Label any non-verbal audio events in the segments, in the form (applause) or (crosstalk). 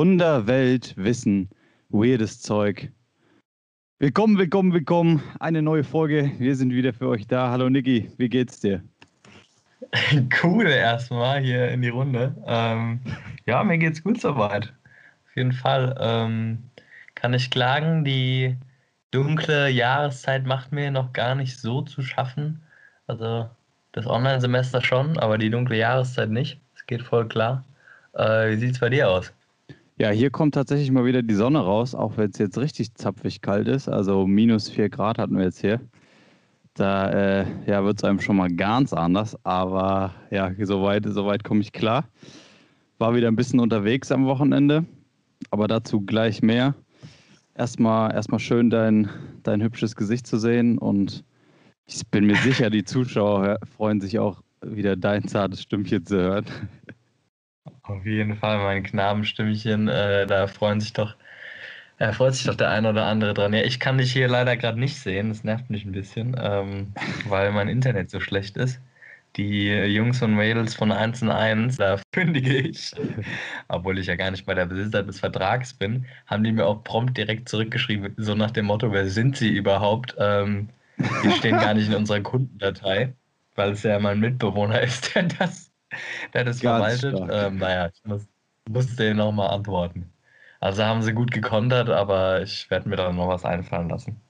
Wunder, Welt, Wissen, weirdes Zeug. Willkommen, willkommen, willkommen. Eine neue Folge. Wir sind wieder für euch da. Hallo Niki, wie geht's dir? (laughs) Cool erstmal hier in die Runde. Ähm, ja, mir geht's gut soweit. Auf jeden Fall. Ähm, kann ich klagen, die dunkle Jahreszeit macht mir noch gar nicht so zu schaffen. Also das Online-Semester schon, aber die dunkle Jahreszeit nicht. Es geht voll klar. Äh, wie sieht es bei dir aus? Ja, hier kommt tatsächlich mal wieder die Sonne raus, auch wenn es jetzt richtig zapfig kalt ist. Also minus 4 Grad hatten wir jetzt hier. Da äh, ja, wird es einem schon mal ganz anders, aber ja, soweit, soweit komme ich klar. War wieder ein bisschen unterwegs am Wochenende, aber dazu gleich mehr. Erstmal, erstmal schön dein, dein hübsches Gesicht zu sehen und ich bin mir sicher, die Zuschauer (laughs) freuen sich auch wieder dein zartes Stimmchen zu hören. Auf jeden Fall, mein Knabenstimmchen, äh, da freuen sich doch, äh, freut sich doch der eine oder andere dran. Ja, ich kann dich hier leider gerade nicht sehen, das nervt mich ein bisschen, ähm, weil mein Internet so schlecht ist. Die Jungs und Mädels von 1 und 1, da (laughs) kündige ich, obwohl ich ja gar nicht bei der Besitzer des Vertrags bin, haben die mir auch prompt direkt zurückgeschrieben, so nach dem Motto, wer sind sie überhaupt? Ähm, die stehen gar nicht in unserer Kundendatei, weil es ja mein Mitbewohner (laughs) ist, der das, der das verwaltet. Ähm, naja, ich muss, musste denen nochmal antworten. Also haben sie gut gekontert, aber ich werde mir da noch was einfallen lassen.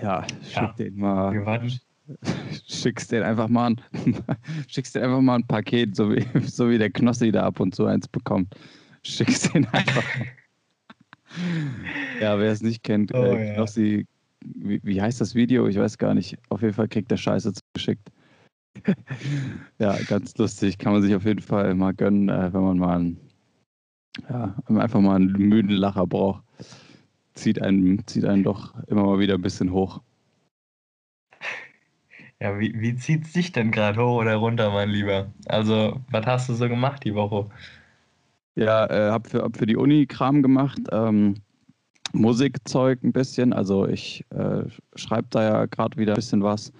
Ja, schick ja. den mal. (laughs) Schickst den einfach mal ein, (laughs) schickst den einfach mal ein Paket, so wie, (laughs) so wie der Knossi da ab und zu eins bekommt. Schickst den einfach. ja, wer es nicht kennt, oh, äh, Knossi, wie, wie heißt das Video? Ich weiß gar nicht. Auf jeden Fall kriegt der Scheiße zugeschickt. (laughs) ja, ganz lustig. Kann man sich auf jeden Fall mal gönnen, äh, wenn man mal einen, ja, einfach mal einen müden Lacher braucht. Zieht einen, zieht einen doch immer mal wieder ein bisschen hoch. Ja, wie, wie zieht es dich denn gerade hoch oder runter, mein Lieber? Also, was hast du so gemacht die Woche? Ja, äh, hab für, hab für die Uni Kram gemacht. Ähm, Musikzeug ein bisschen. Also ich äh, schreibe da ja gerade wieder ein bisschen was.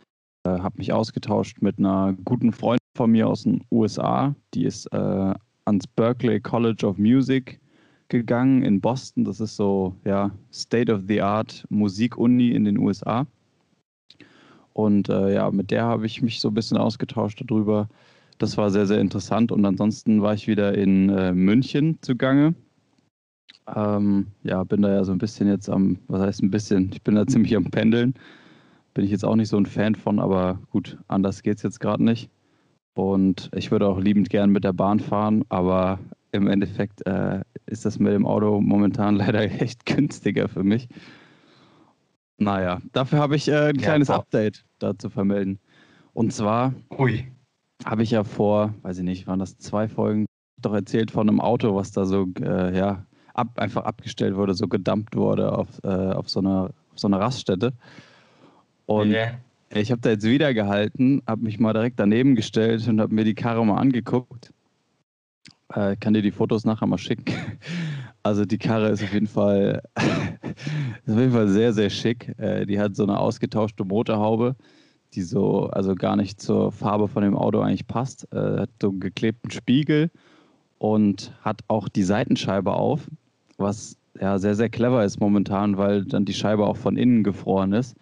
Äh, habe mich ausgetauscht mit einer guten Freundin von mir aus den USA. Die ist äh, ans Berkeley College of Music gegangen in Boston. Das ist so, ja, State of the Art Musikuni in den USA. Und äh, ja, mit der habe ich mich so ein bisschen ausgetauscht darüber. Das war sehr, sehr interessant. Und ansonsten war ich wieder in äh, München zugange ähm, ja, bin da ja so ein bisschen jetzt am, was heißt ein bisschen, ich bin da (laughs) ziemlich am Pendeln. Bin ich jetzt auch nicht so ein Fan von, aber gut, anders geht es jetzt gerade nicht. Und ich würde auch liebend gern mit der Bahn fahren, aber im Endeffekt äh, ist das mit dem Auto momentan (laughs) leider echt günstiger für mich. Naja, dafür habe ich äh, ein kleines ja, Update dazu vermelden. Und zwar habe ich ja vor, weiß ich nicht, waren das zwei Folgen, doch erzählt von einem Auto, was da so äh, ja, ab, einfach abgestellt wurde, so gedumpt wurde auf, äh, auf, so, einer, auf so einer Raststätte. Und yeah. ich habe da jetzt wieder gehalten, habe mich mal direkt daneben gestellt und habe mir die Karre mal angeguckt. Äh, kann dir die Fotos nachher mal schicken. (laughs) Also die Karre ist auf jeden Fall, (laughs) ist auf jeden Fall sehr, sehr schick. Äh, die hat so eine ausgetauschte Motorhaube, die so, also gar nicht zur Farbe von dem Auto eigentlich passt. Äh, hat so einen geklebten Spiegel und hat auch die Seitenscheibe auf was ja sehr, sehr clever ist momentan, weil dann die Scheibe auch von innen gefroren ist.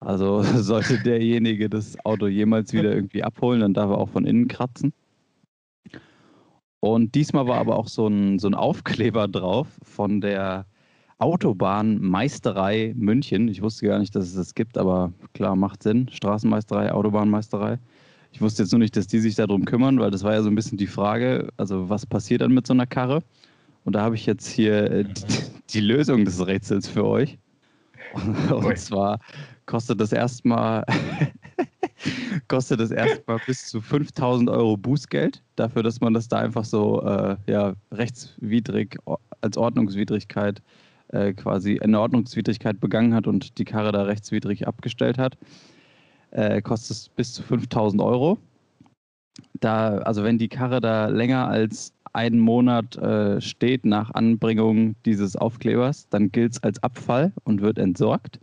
Also (laughs) sollte derjenige das Auto jemals wieder irgendwie abholen, dann darf er auch von innen kratzen. Und diesmal war aber auch so ein, so ein Aufkleber drauf von der Autobahnmeisterei München. Ich wusste gar nicht, dass es das gibt, aber klar, macht Sinn. Straßenmeisterei, Autobahnmeisterei. Ich wusste jetzt nur nicht, dass die sich darum kümmern, weil das war ja so ein bisschen die Frage, also was passiert dann mit so einer Karre? Und da habe ich jetzt hier äh, die, die, Lösung des Rätsels für euch. (laughs) Und zwar kostet das erstmal (laughs) kostet das erstmal bis zu 5000 Euro Bußgeld dafür, dass man das da einfach so äh, ja, rechtswidrig als Ordnungswidrigkeit äh, quasi eine Ordnungswidrigkeit begangen hat und die Karre da rechtswidrig abgestellt hat. Äh, kostet es bis zu 5000 Euro. Da, also wenn die Karre da länger als einen Monat äh, steht nach Anbringung dieses Aufklebers, dann gilt es als Abfall und wird entsorgt.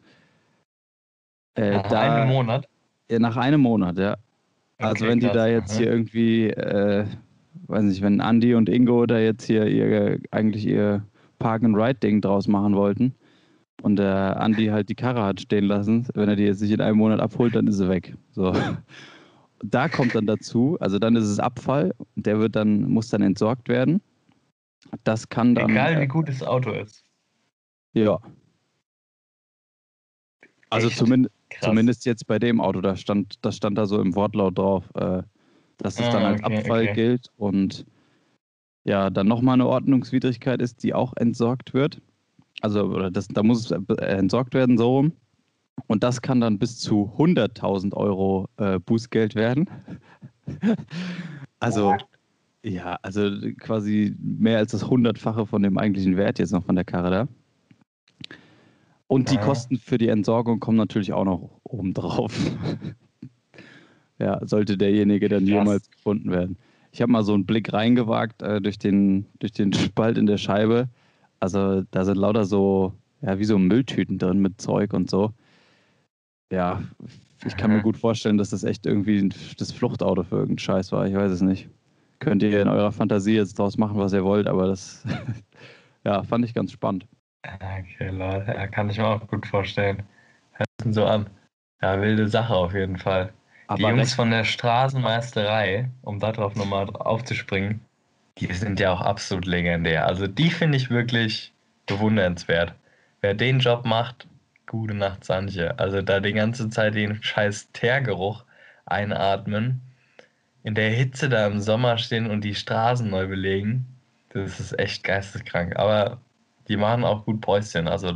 Äh, nach da, einem Monat? Ja, nach einem Monat, ja. Okay, also wenn krass. die da jetzt hier irgendwie, äh, weiß nicht, wenn Andi und Ingo da jetzt hier ihr, eigentlich ihr Park-and-Ride-Ding draus machen wollten und der Andi halt die Karre hat stehen lassen, wenn er die jetzt nicht in einem Monat abholt, dann ist sie weg. So. (laughs) Da kommt dann dazu, also dann ist es Abfall, der wird dann, muss dann entsorgt werden. Das kann dann. Egal wie gut das Auto ist. Ja. Also zumindest, zumindest jetzt bei dem Auto, da stand, das stand da so im Wortlaut drauf, äh, dass es ah, dann als okay, Abfall okay. gilt und ja, dann nochmal eine Ordnungswidrigkeit ist, die auch entsorgt wird. Also, oder das, da muss es äh, entsorgt werden, so rum. Und das kann dann bis zu 100.000 Euro äh, Bußgeld werden. also, ja, also quasi mehr als das Hundertfache von dem eigentlichen Wert jetzt noch von der Karre da. Und die Kosten für die Entsorgung kommen natürlich auch noch oben drauf. (laughs) ja, sollte derjenige dann Krass. jemals gefunden werden. Ich habe mal so einen Blick reingewagt äh, durch, den, durch den (laughs) Spalt in der Scheibe. Also da sind lauter so, ja, wie so Mülltüten drin mit Zeug und so. Ja, ich kann mir gut vorstellen, dass das echt irgendwie das Fluchtauto für irgendeinen Scheiß war. Ich weiß es nicht. Könnt ihr in eurer Fantasie jetzt draus machen, was ihr wollt, aber das (laughs) ja, fand ich ganz spannend. Okay, Leute, ja, kann ich mir auch gut vorstellen. Hört sich so an. Ja, wilde Sache auf jeden Fall. Aber die Jungs von der Straßenmeisterei, um darauf nochmal aufzuspringen, die sind ja auch absolut legendär. Also die finde ich wirklich bewundernswert. Wer den Job macht, gute Nacht, Sanche. Also da die ganze Zeit den scheiß Teergeruch einatmen, in der Hitze da im Sommer stehen und die Straßen neu belegen, das ist echt geisteskrank. Aber die machen auch gut Päuschen, also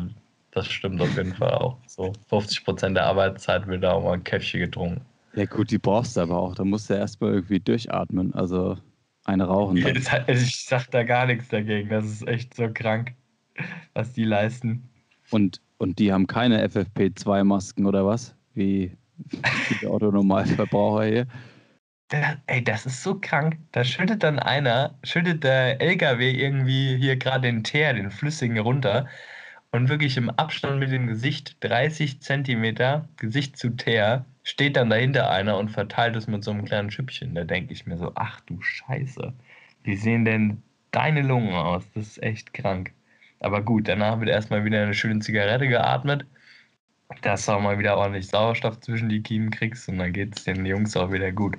das stimmt auf jeden Fall auch. So 50 Prozent der Arbeitszeit wird da auch mal ein Käffchen getrunken. Ja gut, die brauchst du aber auch. Da musst du erstmal irgendwie durchatmen. Also eine rauchen. Das, (laughs) also ich sag da gar nichts dagegen. Das ist echt so krank, was die leisten. Und, und die haben keine FFP2-Masken oder was? Wie die Autonormalverbraucher hier. Da, ey, das ist so krank. Da schüttet dann einer, schüttet der LKW irgendwie hier gerade den Teer, den flüssigen runter und wirklich im Abstand mit dem Gesicht 30 Zentimeter Gesicht zu Teer steht dann dahinter einer und verteilt es mit so einem kleinen Schüppchen. Da denke ich mir so, ach du Scheiße, wie sehen denn deine Lungen aus? Das ist echt krank. Aber gut, danach wird erstmal wieder eine schöne Zigarette geatmet, dass du auch mal wieder ordentlich Sauerstoff zwischen die Kiemen kriegst und dann geht es den Jungs auch wieder gut.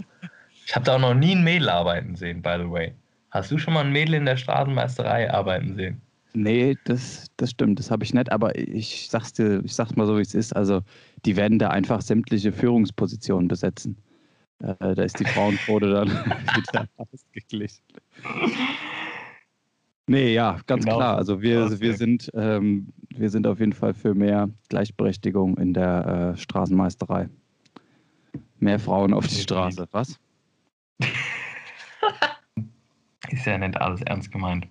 Ich habe da auch noch nie ein Mädel arbeiten sehen, by the way. Hast du schon mal ein Mädel in der Straßenmeisterei arbeiten sehen? Nee, das, das stimmt, das habe ich nicht, aber ich sag's dir, ich sag's mal so, wie es ist. Also, die werden da einfach sämtliche Führungspositionen besetzen. Äh, da ist die Frauenquote dann (laughs) wieder ausgeglichen. Nee, ja, ganz genau. klar. Also wir, wir, sind, ähm, wir sind auf jeden Fall für mehr Gleichberechtigung in der äh, Straßenmeisterei. Mehr Frauen auf die Straße, was? (laughs) ist ja nicht alles ernst gemeint.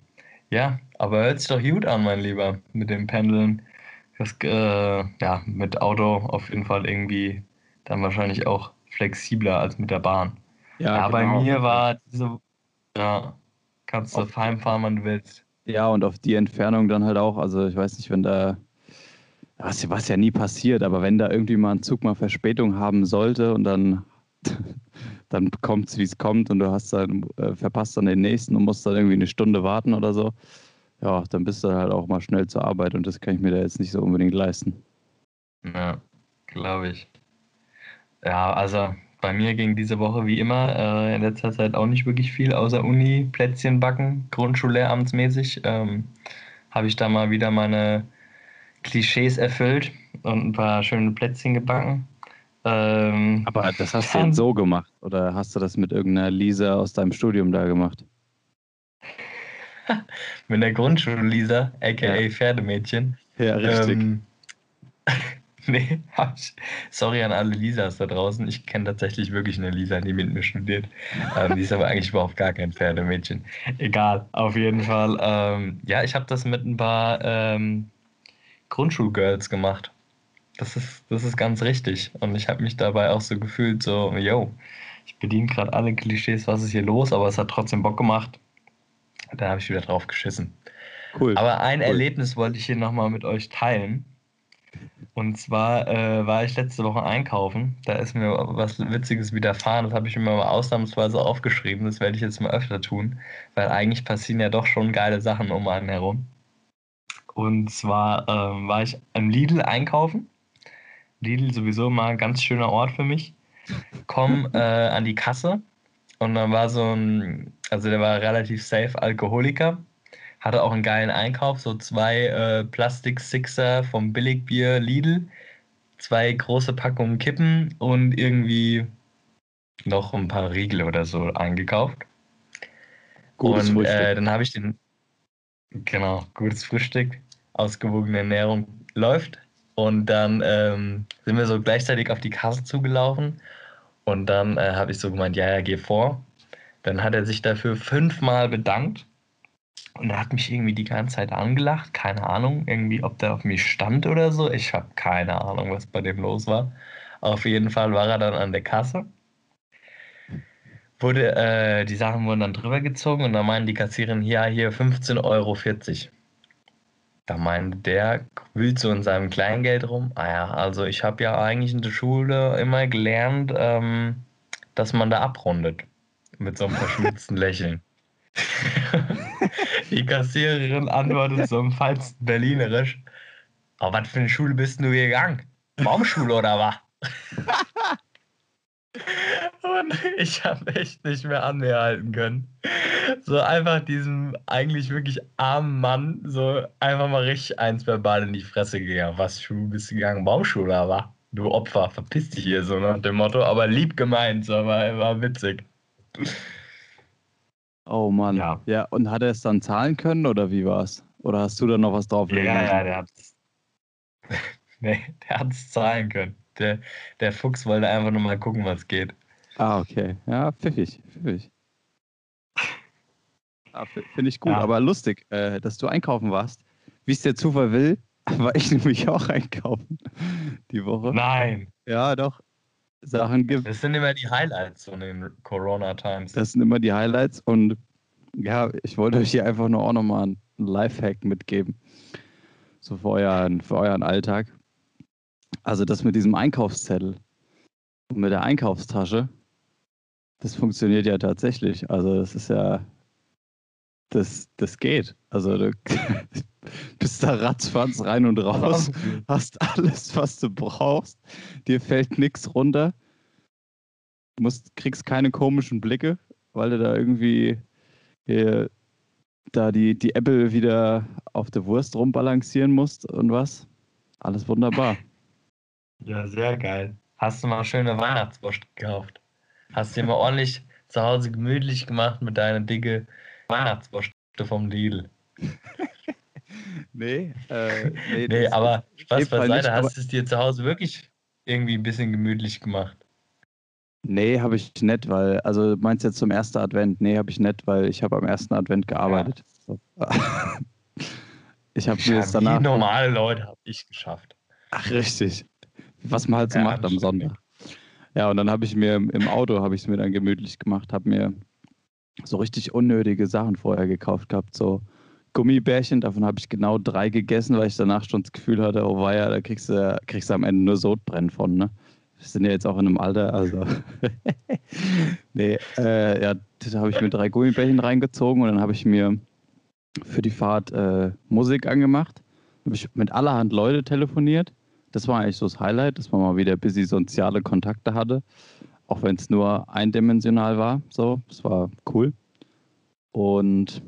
Ja, aber hört sich doch gut an, mein Lieber, mit dem Pendeln. Das, äh, ja, mit Auto auf jeden Fall irgendwie dann wahrscheinlich auch flexibler als mit der Bahn. Ja, ja genau. bei mir war diese, ja, kannst du heimfahren, wann du willst. Ja, und auf die Entfernung dann halt auch. Also ich weiß nicht, wenn da, was, was ja nie passiert, aber wenn da irgendwie mal ein Zug mal Verspätung haben sollte und dann (laughs) dann kommt es, wie es kommt und du hast dann, äh, verpasst dann den nächsten und musst dann irgendwie eine Stunde warten oder so. Ja, dann bist du halt auch mal schnell zur Arbeit und das kann ich mir da jetzt nicht so unbedingt leisten. Ja, glaube ich. Ja, also bei mir ging diese Woche wie immer äh, in letzter Zeit auch nicht wirklich viel, außer Uni, Plätzchen backen, Grundschullehramtsmäßig. Ähm, Habe ich da mal wieder meine Klischees erfüllt und ein paar schöne Plätzchen gebacken. Ähm, Aber das hast du jetzt so gemacht oder hast du das mit irgendeiner Lisa aus deinem Studium da gemacht? (laughs) mit der Grundschul-Lisa, aka ja. Pferdemädchen. Ja, richtig. Ähm, (laughs) (laughs) nee, hab ich. Sorry an alle Lisas da draußen. Ich kenne tatsächlich wirklich eine Lisa, die mit mir studiert. Ähm, die ist aber eigentlich überhaupt gar kein Pferdemädchen. Egal, auf jeden Fall. Ähm, ja, ich habe das mit ein paar ähm, Grundschulgirls gemacht. Das ist, das ist ganz richtig. Und ich habe mich dabei auch so gefühlt, so, yo, ich bediene gerade alle Klischees, was ist hier los, aber es hat trotzdem Bock gemacht. Da habe ich wieder drauf geschissen. Cool. Aber ein cool. Erlebnis wollte ich hier nochmal mit euch teilen. Und zwar äh, war ich letzte Woche einkaufen. Da ist mir was Witziges widerfahren. Das habe ich mir mal ausnahmsweise aufgeschrieben. Das werde ich jetzt mal öfter tun, weil eigentlich passieren ja doch schon geile Sachen um einen herum. Und zwar ähm, war ich am Lidl einkaufen. Lidl sowieso mal ein ganz schöner Ort für mich. Komm (laughs) äh, an die Kasse und dann war so ein, also der war relativ safe Alkoholiker, hatte auch einen geilen Einkauf, so zwei äh, Plastik-Sixer vom Billigbier Lidl, zwei große Packungen Kippen und irgendwie noch ein paar Riegel oder so eingekauft. Gutes und äh, dann habe ich den, genau, gutes Frühstück, ausgewogene Ernährung läuft. Und dann ähm, sind wir so gleichzeitig auf die Kasse zugelaufen. Und dann äh, habe ich so gemeint, ja, ja, geh vor. Dann hat er sich dafür fünfmal bedankt. Und er hat mich irgendwie die ganze Zeit angelacht. Keine Ahnung, irgendwie, ob der auf mich stand oder so. Ich habe keine Ahnung, was bei dem los war. Auf jeden Fall war er dann an der Kasse wurde, äh, die Sachen wurden dann drüber gezogen und dann meinen die Kassiererin, ja, hier 15,40 Euro. Da meinte der, wühlt so in seinem Kleingeld rum. Ah ja, also ich habe ja eigentlich in der Schule immer gelernt, ähm, dass man da abrundet. Mit so einem verschmitzten Lächeln. (laughs) die Kassiererin antwortet (laughs) so im falschen Berlinerisch. Aber was für eine Schule bist du gegangen? Baumschule oder was? (laughs) Und ich habe echt nicht mehr an mir halten können. So einfach diesem eigentlich wirklich armen Mann so einfach mal richtig eins verbal in die Fresse gegangen. Was Schuh bist du gegangen? Baumschule, aber du Opfer, verpiss dich hier so nach dem Motto. Aber lieb gemeint, so, war, war witzig. Oh Mann. Ja. ja, und hat er es dann zahlen können oder wie war es? Oder hast du da noch was drauflegen Ja, ja, der hat es. (laughs) nee, der hat es zahlen können. Der, der Fuchs wollte einfach nur mal gucken, was geht. Ah, okay. Ja, pfiffig, pfiffig. Ah, Finde ich gut, ja. aber lustig, äh, dass du einkaufen warst. Wie es der Zufall will, (laughs) war ich nämlich auch einkaufen die Woche. Nein. Ja, doch. Sachen gibt. Das sind immer die Highlights von den Corona-Times. Das sind immer die Highlights und ja, ich wollte euch hier einfach nur auch nochmal einen Lifehack mitgeben. So für euren, für euren Alltag. Also das mit diesem Einkaufszettel und mit der Einkaufstasche, das funktioniert ja tatsächlich. Also das ist ja, das, das geht. Also du (laughs) (laughs) bist da ratzfatz rein und raus, (laughs) hast alles, was du brauchst, dir fällt nichts runter, musst, kriegst keine komischen Blicke, weil du da irgendwie hier, da die, die Apple wieder auf der Wurst rumbalancieren musst und was. Alles wunderbar. Ja, sehr geil. Hast du mal schöne Weihnachtswurst gekauft? Hast du dir mal ordentlich zu Hause gemütlich gemacht mit deiner dicke Weihnachtswurst vom Lidl? (laughs) nee, äh, nee, nee aber Spaß beiseite, hast du es dir zu Hause wirklich irgendwie ein bisschen gemütlich gemacht? Nee, habe ich nicht, weil, also meinst du jetzt zum ersten Advent? Nee, habe ich nicht, weil ich habe am ersten Advent gearbeitet. (laughs) Ja. Ich habe mir jetzt danach. Wie normale Leute habe ich geschafft. Ach, richtig. Was man halt so ja, macht am Sonntag. Ja, und dann habe ich mir im Auto, habe ich es mir dann gemütlich gemacht, habe mir so richtig unnötige Sachen vorher gekauft gehabt, so Gummibärchen, davon habe ich genau drei gegessen, weil ich danach schon das Gefühl hatte, oh weia, da kriegst du, kriegst du am Ende nur Sodbrennen von, ne? Wir sind ja jetzt auch in einem Alter, also. (laughs) nee, äh, ja, da habe ich mir drei Gummibärchen reingezogen und dann habe ich mir für die Fahrt äh, Musik angemacht. Habe ich mit allerhand Leute telefoniert das war eigentlich so das Highlight, dass man mal wieder bisschen soziale Kontakte hatte. Auch wenn es nur eindimensional war. So, das war cool. Und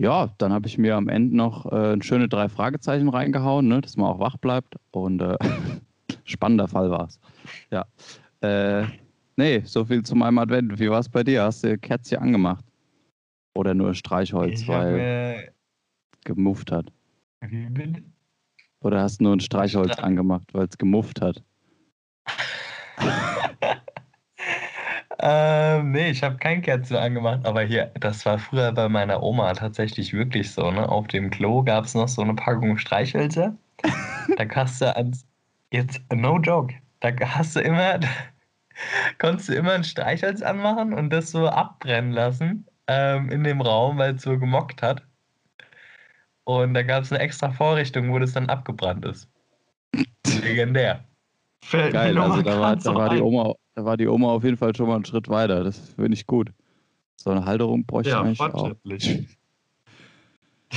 ja, dann habe ich mir am Ende noch äh, ein schöne drei Fragezeichen reingehauen, ne, dass man auch wach bleibt. Und äh, (laughs) spannender Fall war es. Ja. Äh, nee, so viel zu meinem Advent. Wie war es bei dir? Hast du Kerzchen angemacht? Oder nur Streichholz, weil gemufft hat? Oder hast du nur ein Streichholz Stre angemacht, weil es gemufft hat? (laughs) ähm, nee, ich habe kein Kerzen angemacht, aber hier, das war früher bei meiner Oma tatsächlich wirklich so, ne? Auf dem Klo gab es noch so eine Packung Streichhölzer. (laughs) da kannst du ans, jetzt, no joke, da hast du immer, (laughs) konntest du immer ein Streichholz anmachen und das so abbrennen lassen ähm, in dem Raum, weil es so gemockt hat. Und da gab es eine extra Vorrichtung, wo das dann abgebrannt ist. (laughs) Legendär. Fällt Geil, also da war, da, war die Oma, da war die Oma auf jeden Fall schon mal einen Schritt weiter. Das finde ich gut. So eine Halterung bräuchte ja, ich auch.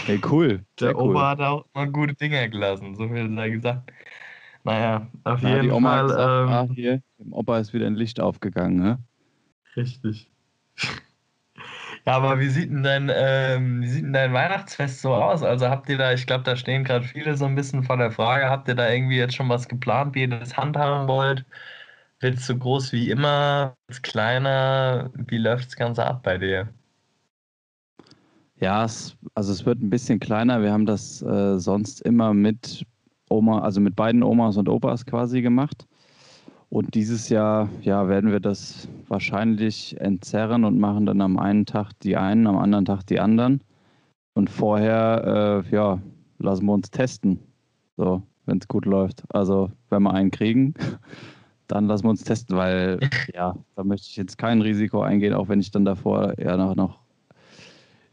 Hey, (laughs) cool. Der cool. Opa hat auch mal gute Dinge gelassen, so viel sei gesagt. Naja, auf Da hat jeden die Oma Fall. gesagt, ähm, ah, hier, dem Opa ist wieder ein Licht aufgegangen, ne? Richtig. Ja, aber wie sieht denn dein, ähm, wie sieht denn dein Weihnachtsfest so aus? Also habt ihr da, ich glaube, da stehen gerade viele so ein bisschen vor der Frage, habt ihr da irgendwie jetzt schon was geplant, wie ihr das handhaben wollt? Wird es so groß wie immer? Wird es kleiner? Wie läuft das Ganze ab bei dir? Ja, es, also es wird ein bisschen kleiner. Wir haben das äh, sonst immer mit Oma, also mit beiden Omas und Opas quasi gemacht. Und dieses Jahr, ja, werden wir das wahrscheinlich entzerren und machen dann am einen Tag die einen, am anderen Tag die anderen. Und vorher, äh, ja, lassen wir uns testen. So, wenn es gut läuft. Also, wenn wir einen kriegen, (laughs) dann lassen wir uns testen, weil, (laughs) ja, da möchte ich jetzt kein Risiko eingehen, auch wenn ich dann davor ja noch, noch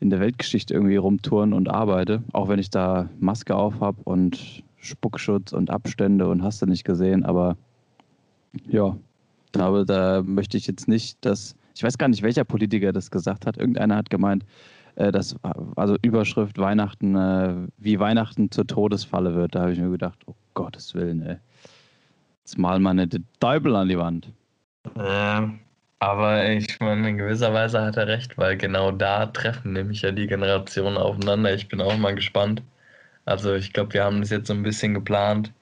in der Weltgeschichte irgendwie rumtouren und arbeite. Auch wenn ich da Maske auf habe und Spuckschutz und Abstände und hast du nicht gesehen, aber ja, aber da möchte ich jetzt nicht, dass, ich weiß gar nicht, welcher Politiker das gesagt hat. Irgendeiner hat gemeint, äh, dass, also Überschrift Weihnachten, äh, wie Weihnachten zur Todesfalle wird. Da habe ich mir gedacht, oh Gottes Willen, ey. Jetzt wir nicht den Teufel an die Wand. Ähm, aber ich meine, in gewisser Weise hat er recht, weil genau da treffen nämlich ja die Generationen aufeinander. Ich bin auch mal gespannt. Also ich glaube, wir haben das jetzt so ein bisschen geplant.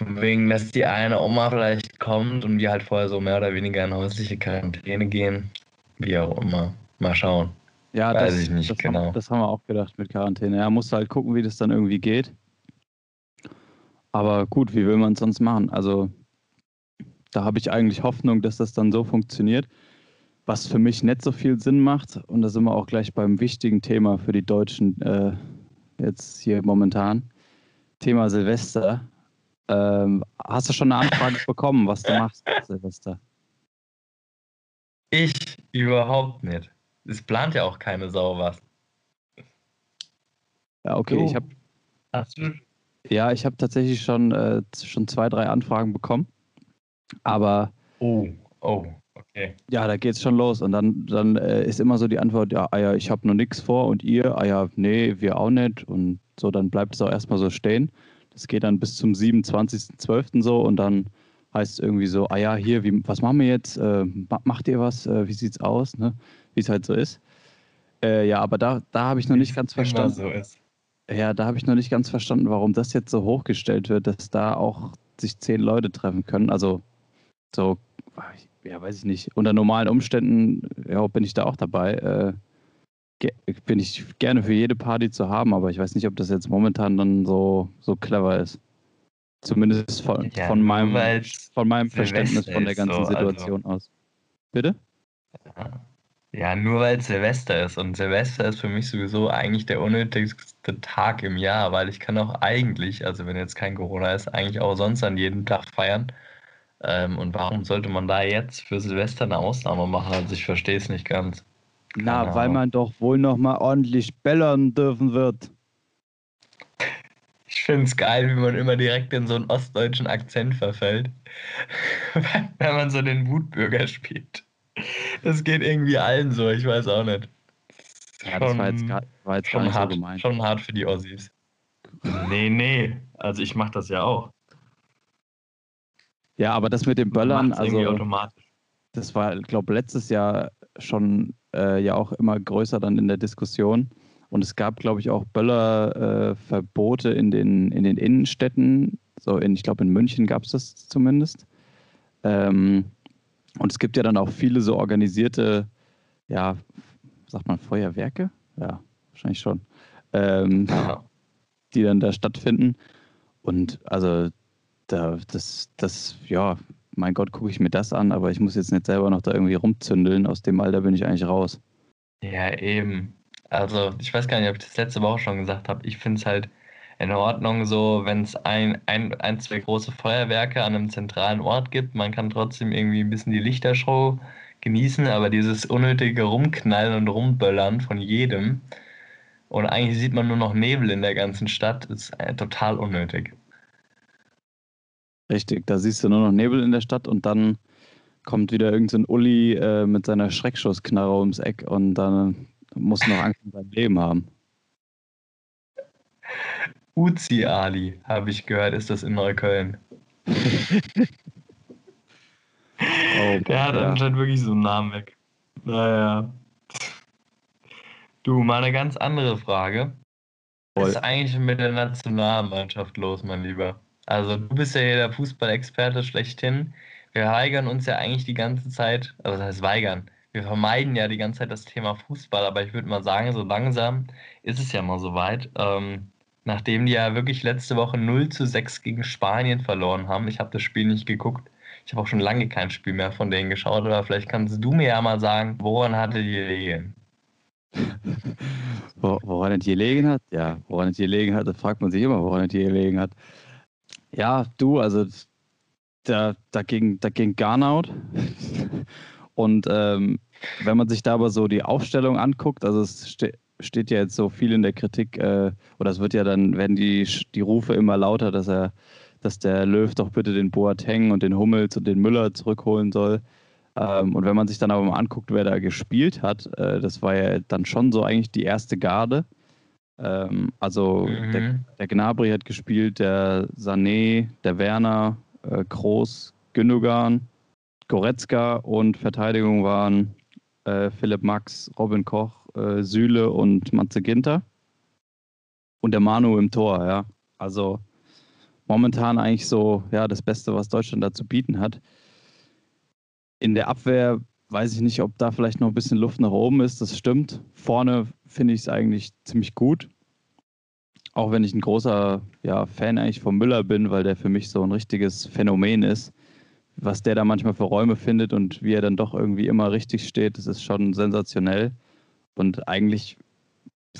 Von wegen, dass die eine Oma vielleicht kommt und wir halt vorher so mehr oder weniger in häusliche Quarantäne gehen. Wie auch immer. Mal schauen. Ja, Weiß das, ich nicht das genau. Haben, das haben wir auch gedacht mit Quarantäne. Ja, musst halt gucken, wie das dann irgendwie geht. Aber gut, wie will man es sonst machen? Also, da habe ich eigentlich Hoffnung, dass das dann so funktioniert. Was für mich nicht so viel Sinn macht, und da sind wir auch gleich beim wichtigen Thema für die Deutschen äh, jetzt hier momentan. Thema Silvester. Ähm, hast du schon eine Anfrage (laughs) bekommen, was du machst Silvester? Ich überhaupt nicht. Es plant ja auch keine Sau was. Ja, okay, Du? ich habe Hast du? ja, ich habe tatsächlich schon, äh, schon zwei, drei Anfragen bekommen. Aber Oh, oh, okay. ja, da geht's schon los. Und dann, dann äh, ist immer so die Antwort, ja, ah ja, ich habe noch nichts vor und ihr, ah ja, nee, wir auch nicht. Und so, dann bleibt es auch erstmal so stehen. Das geht dann bis zum 27.12. so und dann heißt es irgendwie so, ah ja, hier, wie, was machen wir jetzt? Äh, ma- macht ihr was? Äh, wie sieht's aus? Ne? Wie es halt so ist. Äh, ja, aber da, da habe ich noch nicht ganz verstanden. so. Ja, da habe ich noch nicht ganz verstanden, warum das jetzt so hochgestellt wird, dass da auch sich zehn Leute treffen können. Also so, ja, weiß ich nicht. Unter normalen Umständen ja, bin ich da auch dabei. Äh, bin ich gerne für jede Party zu haben, aber ich weiß nicht, ob das jetzt momentan dann so, so clever ist. Zumindest von, Ja, von meinem, von meinem Verständnis von der ganzen so, also. Situation aus. Bitte? Ja. Ja, nur weil es Silvester ist. Und Silvester ist für mich sowieso eigentlich der unnötigste Tag im Jahr, weil ich kann auch eigentlich, also wenn jetzt kein Corona ist, eigentlich auch sonst an jedem Tag feiern. Ähm, und warum sollte man da jetzt für Silvester eine Ausnahme machen? Also ich verstehe es nicht ganz. Na, Keine weil Ahnung. man doch wohl noch mal ordentlich bellern dürfen wird. Ich finde es geil, wie man immer direkt in so einen ostdeutschen Akzent verfällt, (laughs) wenn man so den Wutbürger spielt. Das geht irgendwie allen so, ich weiß auch nicht. Ja, das war jetzt, Schon- gar, war jetzt gar so hart, gemeint. schon hart für die Ossis. Nee, nee. Also ich mache das ja auch. Ja, aber das mit dem Böllern, also automatisch. das war, glaube letztes Jahr schon äh, ja auch immer größer dann in der Diskussion. Und es gab, glaube ich, auch Böllerverbote äh, in, den, in den Innenstädten. So in, ich glaube, in München gab es das zumindest. Ähm, und es gibt ja dann auch viele so organisierte, ja, sagt man Feuerwerke? Ja, wahrscheinlich schon. Ähm, Ja. die dann da stattfinden. Und also da, das, das, ja, mein Gott, gucke ich mir das an, aber ich muss jetzt nicht selber noch da irgendwie rumzündeln. Aus dem Alter bin ich eigentlich raus. ja, eben. Also ich weiß gar nicht, ob ich das letzte Woche schon gesagt habe. Ich finde es halt in Ordnung so, wenn es ein, ein, ein, zwei große Feuerwerke an einem zentralen Ort gibt. Man kann trotzdem irgendwie ein bisschen die Lichtershow genießen, aber dieses unnötige Rumknallen und Rumböllern von jedem und eigentlich sieht man nur noch Nebel in der ganzen Stadt, ist äh, total unnötig. Richtig, da siehst du nur noch Nebel in der Stadt und dann kommt wieder irgendein so Uli äh, mit seiner Schreckschussknarre ums Eck und dann muss noch Angst um sein Leben haben. Uzi Ali, habe ich gehört, ist das in Neukölln. (laughs) oh, Der hat ja. anscheinend wirklich so einen Namen weg. Naja. Du, mal eine ganz andere Frage. Was ist eigentlich mit der Nationalmannschaft los, mein Lieber? Also, du bist ja der Fußballexperte schlechthin. Wir weigern uns ja eigentlich die ganze Zeit, also das heißt weigern, wir vermeiden ja die ganze Zeit das Thema Fußball, aber ich würde mal sagen, so langsam ist es ja mal soweit. Ähm, nachdem die ja wirklich letzte Woche 0 zu 6 gegen Spanien verloren haben. Ich habe das Spiel nicht geguckt. Ich habe auch schon lange kein Spiel mehr von denen geschaut, aber vielleicht kannst du mir ja mal sagen, woran hatte die gelegen? (laughs) woran es gelegen hat? Ja, woran es gelegen hat, das fragt man sich immer, woran es gelegen hat. Ja, du, also da, da, ging, da ging Garnout. (laughs) Und ähm, wenn man sich da aber so die Aufstellung anguckt, also es ste steht ja jetzt so viel in der Kritik, äh, oder es wird ja dann, werden die, die Rufe immer lauter, dass er, dass der Löw doch bitte den Boateng und den Hummels und den Müller zurückholen soll. Ähm, und wenn man sich dann aber mal anguckt, wer da gespielt hat, äh, das war ja dann schon so eigentlich die erste Garde. Ähm, also mhm. der, der, Gnabry hat gespielt, der Sané, der Werner, äh, Kroos, Gündogan, Goretzka und Verteidigung waren äh, Philipp Max, Robin Koch, äh, Süle und Matze Ginter. Und der Manu im Tor, ja. Also momentan eigentlich so, ja, das Beste, was Deutschland da zu bieten hat. In der Abwehr weiß ich nicht, ob da vielleicht noch ein bisschen Luft nach oben ist. Das stimmt. Vorne finde ich es eigentlich ziemlich gut. Auch wenn ich ein großer ja, Fan eigentlich von Müller bin, weil der für mich so ein richtiges Phänomen ist. Was der da manchmal für Räume findet und wie er dann doch irgendwie immer richtig steht, das ist schon sensationell. Und eigentlich,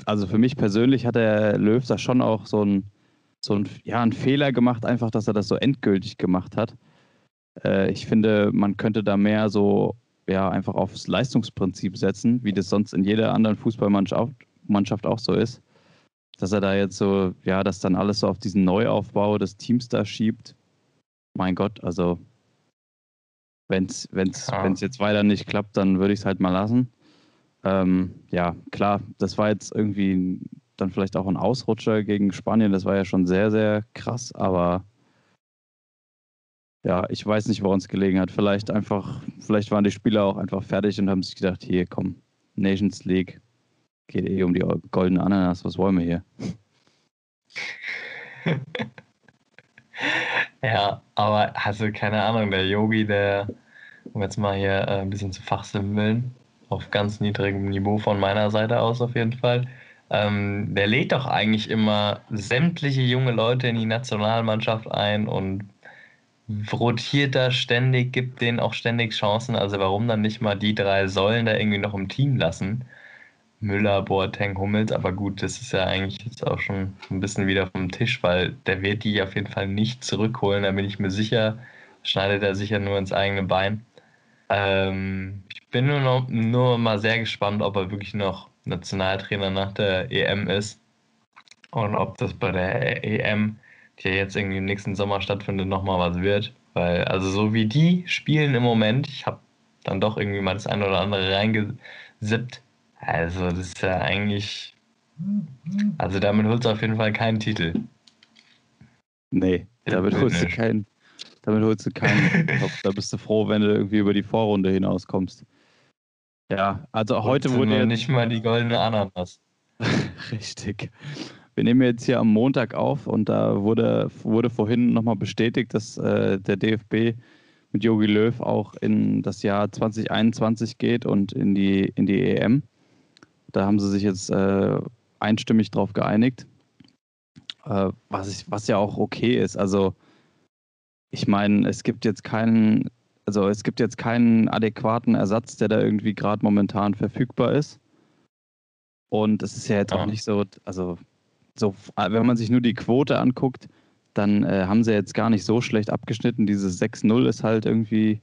also für mich persönlich hat der Löw da schon auch so ein, so ein, ja, einen Fehler gemacht, einfach, dass er das so endgültig gemacht hat. Äh, ich finde, man könnte da mehr so ja, einfach aufs Leistungsprinzip setzen, wie das sonst in jeder anderen Fußballmannschaft auch so ist dass er da jetzt so, ja, das dann alles so auf diesen Neuaufbau des Teams da schiebt. Mein Gott, also wenn es wenn's, ja. wenn's jetzt weiter nicht klappt, dann würde ich es halt mal lassen. Ähm, ja, klar, das war jetzt irgendwie dann vielleicht auch ein Ausrutscher gegen Spanien. Das war ja schon sehr, sehr krass, aber ja, ich weiß nicht, woran es gelegen hat. Vielleicht einfach, vielleicht waren die Spieler auch einfach fertig und haben sich gedacht, hier, komm, Nations League, Geht eh um die goldene Ananas. Was wollen wir hier? (laughs) ja, aber also keine Ahnung, der Yogi, der, um jetzt mal hier äh, ein bisschen zu fachsimpeln, auf ganz niedrigem Niveau von meiner Seite aus auf jeden Fall, ähm, der lädt doch eigentlich immer sämtliche junge Leute in die Nationalmannschaft ein und rotiert da ständig, gibt denen auch ständig Chancen. Also warum dann nicht mal die drei Säulen da irgendwie noch im Team lassen? Müller, Boateng, Hummels, aber gut, das ist ja eigentlich jetzt auch schon ein bisschen wieder vom Tisch, weil der wird die auf jeden Fall nicht zurückholen, da bin ich mir sicher, schneidet er sicher nur ins eigene Bein. Ähm, ich bin nur, noch, nur mal sehr gespannt, ob er wirklich noch Nationaltrainer nach der EM ist und ob das bei der EM, ja jetzt irgendwie im nächsten Sommer stattfindet, nochmal was wird. Weil, also so wie die spielen im Moment, ich habe dann doch irgendwie mal das eine oder andere reingesippt, also, das ist ja eigentlich. Also, damit holst du auf jeden Fall keinen Titel. Nee, damit holst du keinen. Damit holst du keinen. da bist du froh, wenn du irgendwie über die Vorrunde hinauskommst. Ja, also heute wurde. Ja nicht mal die goldene Ananas. (laughs) Richtig. Wir nehmen jetzt hier am Montag auf und da wurde, wurde vorhin nochmal bestätigt, dass äh, der DFB mit Jogi Löw auch in das Jahr 2021 geht und in die, in die EM. Da haben sie sich jetzt äh, einstimmig drauf geeinigt, äh, was, ich, was ja auch okay ist. Also ich meine, es gibt jetzt keinen, also es gibt jetzt keinen adäquaten Ersatz, der da irgendwie gerade momentan verfügbar ist. Und es ist ja jetzt ja. auch nicht so, also so, wenn man sich nur die Quote anguckt, dann äh, haben sie jetzt gar nicht so schlecht abgeschnitten. Dieses 6-0 ist halt irgendwie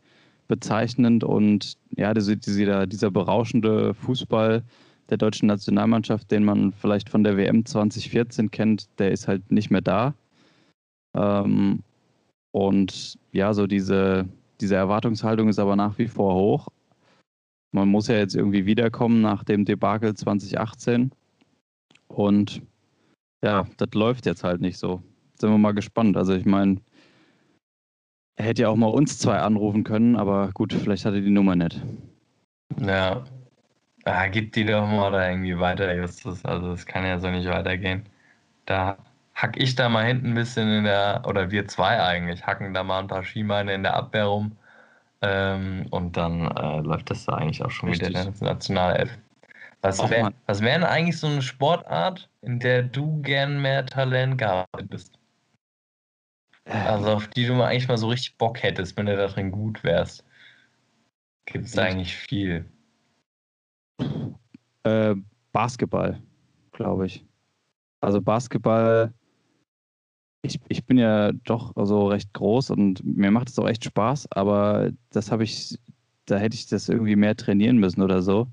bezeichnend und ja, diese, dieser, dieser berauschende Fußball, der deutschen Nationalmannschaft, den man vielleicht von der WM 2014 kennt, der ist halt nicht mehr da. Ähm, und ja, so diese, diese Erwartungshaltung ist aber nach wie vor hoch. Man muss ja jetzt irgendwie wiederkommen nach dem Debakel 2018. Und ja, das läuft jetzt halt nicht so. Sind wir mal gespannt. Also ich meine, er hätte ja auch mal uns zwei anrufen können, aber gut, vielleicht hat er die Nummer nicht. Ja. Ah, gib die doch mal da irgendwie weiter, Justus. Also es kann ja so nicht weitergehen. Da hack ich da mal hinten ein bisschen in der, oder wir zwei eigentlich, hacken da mal ein paar Skimeine in der Abwehr rum. Ähm, und dann äh, läuft das da eigentlich auch schon Richtig. wieder in der Nationalelf. Was, wär, wäre denn eigentlich so eine Sportart, in der du gern mehr Talent gehabt bist? Also auf die du eigentlich mal so richtig Bock hättest, wenn du darin gut wärst. Gibt es eigentlich viel? Äh, Basketball, glaube ich. Also Basketball, ich, ich bin ja doch so recht groß und mir macht es auch echt Spaß, aber das habe ich, da hätte ich das irgendwie mehr trainieren müssen oder so.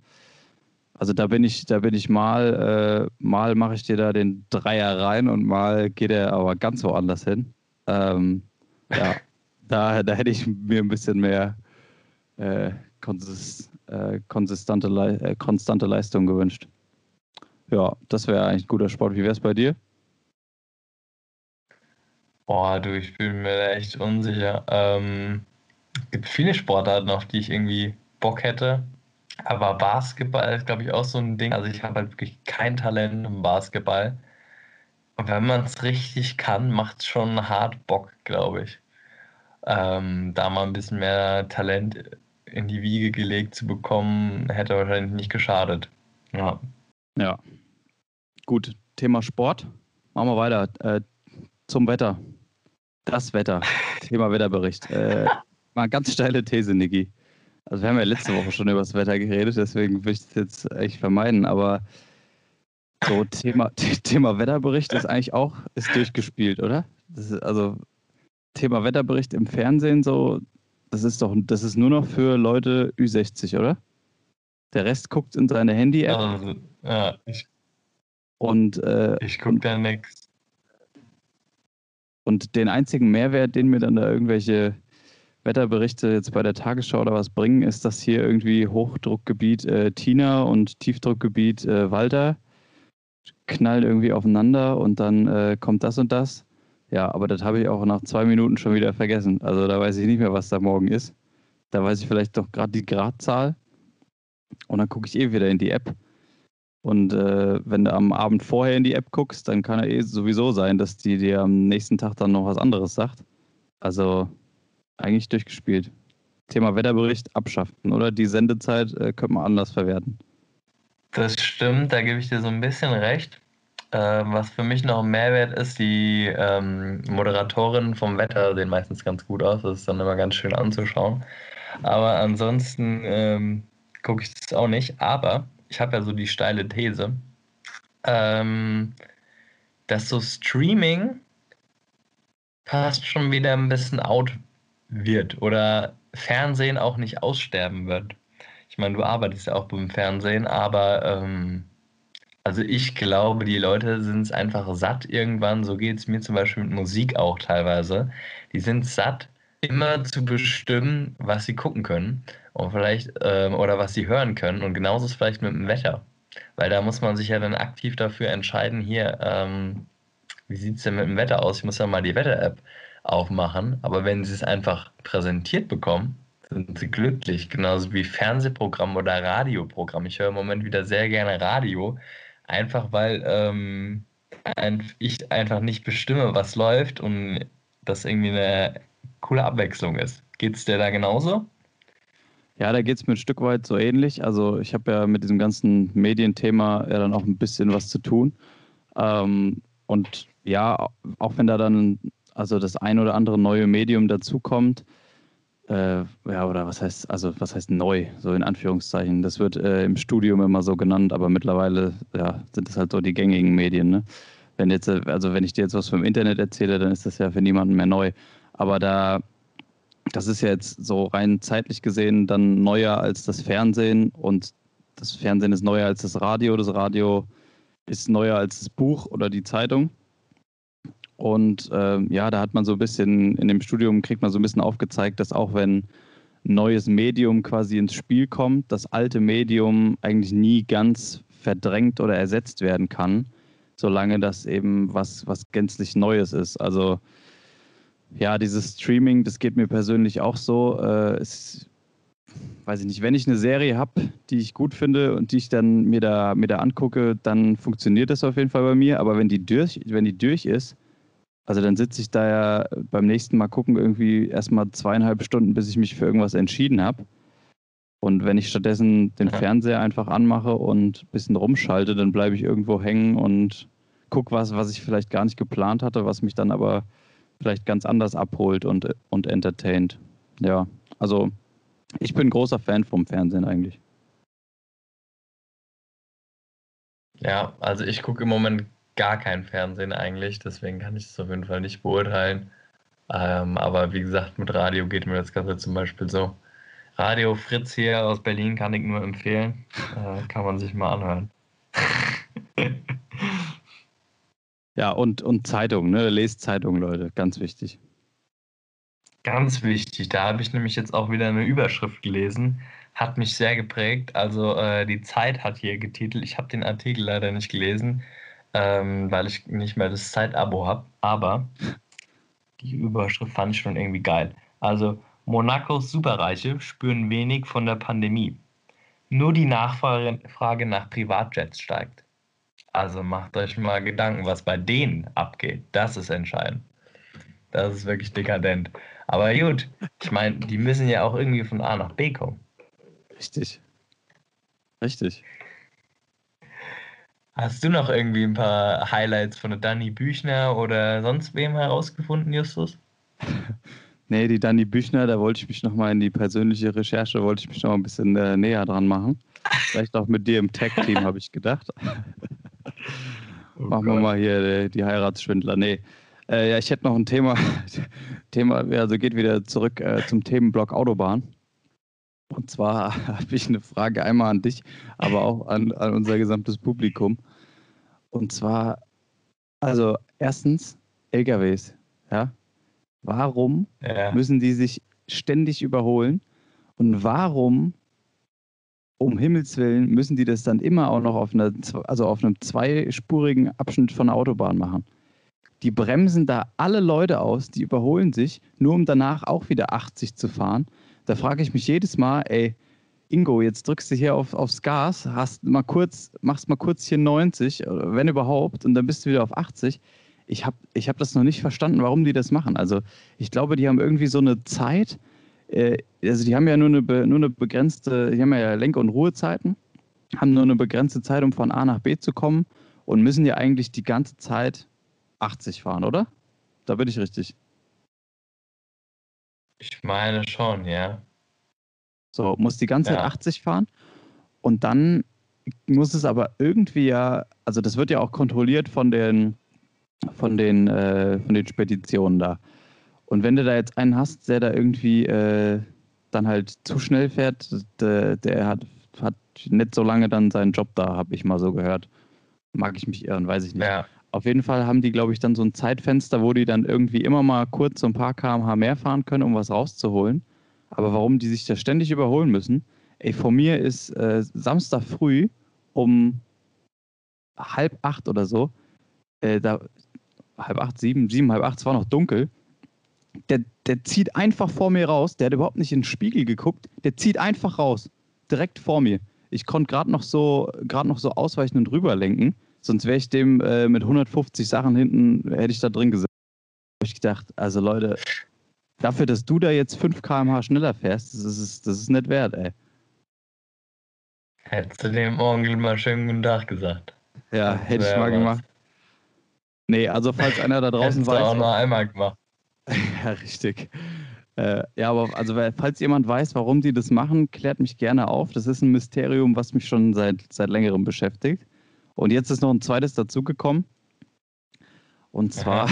Also da bin ich, da bin ich mal, äh, mal mache ich dir da den Dreier rein und mal geht er aber ganz woanders hin. Ähm, ja, (laughs) da, da hätte ich mir ein bisschen mehr äh, konsist, äh, konsistente, äh, konstante Leistung gewünscht. Ja, das wäre eigentlich ein guter Sport. Wie wäre es bei dir? Boah, du, ich bin mir da echt unsicher. Ähm, es gibt viele Sportarten, auf die ich irgendwie Bock hätte. Aber Basketball ist, glaube ich, auch so ein Ding. Also ich habe halt wirklich kein Talent im Basketball. Und wenn man es richtig kann, macht es schon hart Bock, glaube ich. Ähm, da mal ein bisschen mehr Talent in die Wiege gelegt zu bekommen, hätte wahrscheinlich nicht geschadet. Ja. Ja. Gut, Thema Sport. Machen wir weiter. Äh, zum Wetter. Das Wetter. (laughs) Thema Wetterbericht. Äh, mal ganz steile These, Niki. Also wir haben ja letzte Woche schon über das Wetter geredet, deswegen würde ich das jetzt echt vermeiden, aber so, Thema, (laughs) Thema Wetterbericht ist eigentlich auch ist durchgespielt, oder? Also Thema Wetterbericht im Fernsehen so, das ist doch, das ist nur noch für Leute Ü60, oder? Der Rest guckt in seine Handy-App. Also, ja, ich, und äh, ich gucke da nichts. Und den einzigen Mehrwert, den mir dann da irgendwelche Wetterberichte jetzt bei der Tagesschau oder was bringen, ist, dass hier irgendwie Hochdruckgebiet äh, Tina und Tiefdruckgebiet äh, Walter knallen irgendwie aufeinander und dann äh, kommt das und das. Ja, aber das habe ich auch nach zwei Minuten schon wieder vergessen. Also da weiß ich nicht mehr, was da morgen ist. Da weiß ich vielleicht doch gerade die Gradzahl. Und dann gucke ich eh wieder in die App. Und äh, wenn du am Abend vorher in die App guckst, dann kann er eh sowieso sein, dass die dir am nächsten Tag dann noch was anderes sagt. Also eigentlich durchgespielt. Thema Wetterbericht abschaffen, oder? Die Sendezeit äh, könnte man anders verwerten. Das stimmt, da gebe ich dir so ein bisschen recht. Ähm, was für mich noch ein Mehrwert ist, die ähm, Moderatorinnen vom Wetter sehen meistens ganz gut aus. Das ist dann immer ganz schön anzuschauen. Aber ansonsten ähm, gucke ich das auch nicht. Aber ich habe ja so die steile These, ähm, dass so Streaming fast schon wieder ein bisschen out wird oder Fernsehen auch nicht aussterben wird. Ich meine, du arbeitest ja auch beim Fernsehen, aber ähm, also ich glaube, die Leute sind es einfach satt irgendwann. So geht es mir zum Beispiel mit Musik auch teilweise. Die sind satt, immer zu bestimmen, was sie gucken können und vielleicht ähm, oder was sie hören können. Und genauso ist es vielleicht mit dem Wetter. Weil da muss man sich ja dann aktiv dafür entscheiden, hier, ähm, wie sieht es denn mit dem Wetter aus? Ich muss ja mal die Wetter-App aufmachen. Aber wenn sie es einfach präsentiert bekommen, sind sie glücklich, genauso wie Fernsehprogramm oder Radioprogramm. Ich höre im Moment wieder sehr gerne Radio, einfach weil ähm, ich einfach nicht bestimme, was läuft und das irgendwie eine coole Abwechslung ist. Geht es dir da genauso? Ja, da geht es mir ein Stück weit so ähnlich. Also ich habe ja mit diesem ganzen Medienthema ja dann auch ein bisschen was zu tun. Ähm, und ja, auch wenn da dann also das ein oder andere neue Medium dazukommt, äh, ja, oder was heißt, also was heißt neu, so in Anführungszeichen. Das wird äh, im Studium immer so genannt, aber mittlerweile ja, sind das halt so die gängigen Medien. Ne? Wenn jetzt, also wenn ich dir jetzt was vom Internet erzähle, dann ist das ja für niemanden mehr neu. Aber da, das ist ja jetzt so rein zeitlich gesehen dann neuer als das Fernsehen und das Fernsehen ist neuer als das Radio, das Radio ist neuer als das Buch oder die Zeitung. Und äh, ja, da hat man so ein bisschen, in dem Studium kriegt man so ein bisschen aufgezeigt, dass auch wenn ein neues Medium quasi ins Spiel kommt, das alte Medium eigentlich nie ganz verdrängt oder ersetzt werden kann, solange das eben was, was gänzlich Neues ist. Also ja, dieses Streaming, das geht mir persönlich auch so. Äh, es, weiß ich nicht, wenn ich eine Serie habe, die ich gut finde und die ich dann mir da, mir da angucke, dann funktioniert das auf jeden Fall bei mir. Aber wenn die durch, wenn die durch ist, also dann sitze ich da ja beim nächsten Mal gucken irgendwie erstmal zweieinhalb Stunden, bis ich mich für irgendwas entschieden habe. Und wenn ich stattdessen den. Fernseher einfach anmache und ein bisschen rumschalte, dann bleibe ich irgendwo hängen und gucke was, was ich vielleicht gar nicht geplant hatte, was mich dann aber vielleicht ganz anders abholt und, und entertaint. Ja, also ich bin großer Fan vom Fernsehen eigentlich. Ja, also ich gucke im Moment gar kein Fernsehen eigentlich, deswegen kann ich es auf jeden Fall nicht beurteilen. Ähm, aber wie gesagt, mit Radio geht mir das Ganze zum Beispiel so. Radio Fritz hier aus Berlin kann ich nur empfehlen. Äh, kann man sich mal anhören. (laughs) ja, und, und Zeitung, ne? Lest Zeitung, Leute, ganz wichtig. Ganz wichtig, da habe ich nämlich jetzt auch wieder eine Überschrift gelesen, hat mich sehr geprägt. Also äh, die Zeit hat hier getitelt, ich habe den Artikel leider nicht gelesen, ähm, weil ich nicht mehr das Zeitabo habe, aber die Überschrift fand ich schon irgendwie geil. Also Monacos Superreiche spüren wenig von der Pandemie. Nur die Nachfrage nach Privatjets steigt. Also macht euch mal Gedanken, was bei denen abgeht. Das ist entscheidend. Das ist wirklich dekadent. Aber gut, ich meine, die müssen ja auch irgendwie von A nach B kommen. Richtig. Richtig. Hast du noch irgendwie ein paar Highlights von der Dani Büchner oder sonst wem herausgefunden, Justus? (laughs) nee, die Dani Büchner, da wollte ich mich nochmal in die persönliche Recherche, wollte ich mich noch ein bisschen äh, näher dran machen. (laughs) Vielleicht auch mit dir im Tech-Team, habe ich gedacht. oh (laughs) Machen Gott. wir mal hier die, die Heiratsschwindler. Nee, äh, ja, ich hätte noch ein Thema. Thema, also geht wieder zurück äh, zum Themenblock Autobahn. Und zwar (laughs) habe ich eine Frage einmal an dich, aber auch an, an unser gesamtes Publikum. Und zwar, also erstens, LKWs, ja. Warum ja. müssen die sich ständig überholen? Und warum, um Himmels Willen, müssen die das dann immer auch noch auf, einer, also auf einem zweispurigen Abschnitt von der Autobahn machen? die bremsen da alle Leute aus, die überholen sich, nur um danach auch wieder 80 zu fahren. Da frage ich mich jedes Mal, ey, Ingo, jetzt drückst du hier auf, aufs Gas, hast mal kurz, machst mal kurz hier 90, wenn überhaupt, und dann bist du wieder auf 80. Ich habe ich hab das noch nicht verstanden, warum die das machen. Also ich glaube, die haben irgendwie so eine Zeit, äh, also die haben ja nur eine, nur eine begrenzte, die haben ja Lenk- und Ruhezeiten, haben nur eine begrenzte Zeit, um von A nach B zu kommen und müssen ja eigentlich die ganze Zeit 80 fahren, oder? Da bin ich richtig. Ich meine schon, ja. So, muss die ganze Zeit 80 fahren und dann muss es aber irgendwie ja, also das wird ja auch kontrolliert von den, von den, äh, von den Speditionen da. Und wenn du da jetzt einen hast, der da irgendwie äh, dann halt zu schnell fährt, der, der hat, hat nicht so lange dann seinen Job da, habe ich mal so gehört. Mag ich mich irren, weiß ich nicht. Ja. Auf jeden Fall haben die, glaube ich, dann so ein Zeitfenster, wo die dann irgendwie immer mal kurz so ein paar kmh mehr fahren können, um was rauszuholen. Aber warum die sich da ständig überholen müssen? Ey, vor mir ist äh, Samstag früh um halb acht oder so, äh, da, halb acht, sieben, sieben, halb acht, es war noch dunkel. Der, der zieht einfach vor mir raus, der hat überhaupt nicht in den Spiegel geguckt, der zieht einfach raus, direkt vor mir. Ich konnte gerade noch so, gerade noch so ausweichen und rüberlenken. Sonst wäre ich dem äh, mit 150 Sachen hinten, hätte ich da drin gesessen. Habe ich gedacht, also Leute, dafür, dass du da jetzt 5 km/h schneller fährst, das ist, das ist nicht wert, ey. Hättest du dem Onkel mal schönen guten Tag gesagt. Ja, hätte ich mal was. gemacht. Nee, also falls einer da draußen Hättest weiß. Du auch noch einmal gemacht. (laughs) ja, richtig. Äh, ja, aber also falls jemand weiß, warum die das machen, klärt mich gerne auf. Das ist ein Mysterium, was mich schon seit, seit längerem beschäftigt. Und jetzt ist noch ein zweites dazugekommen. Und zwar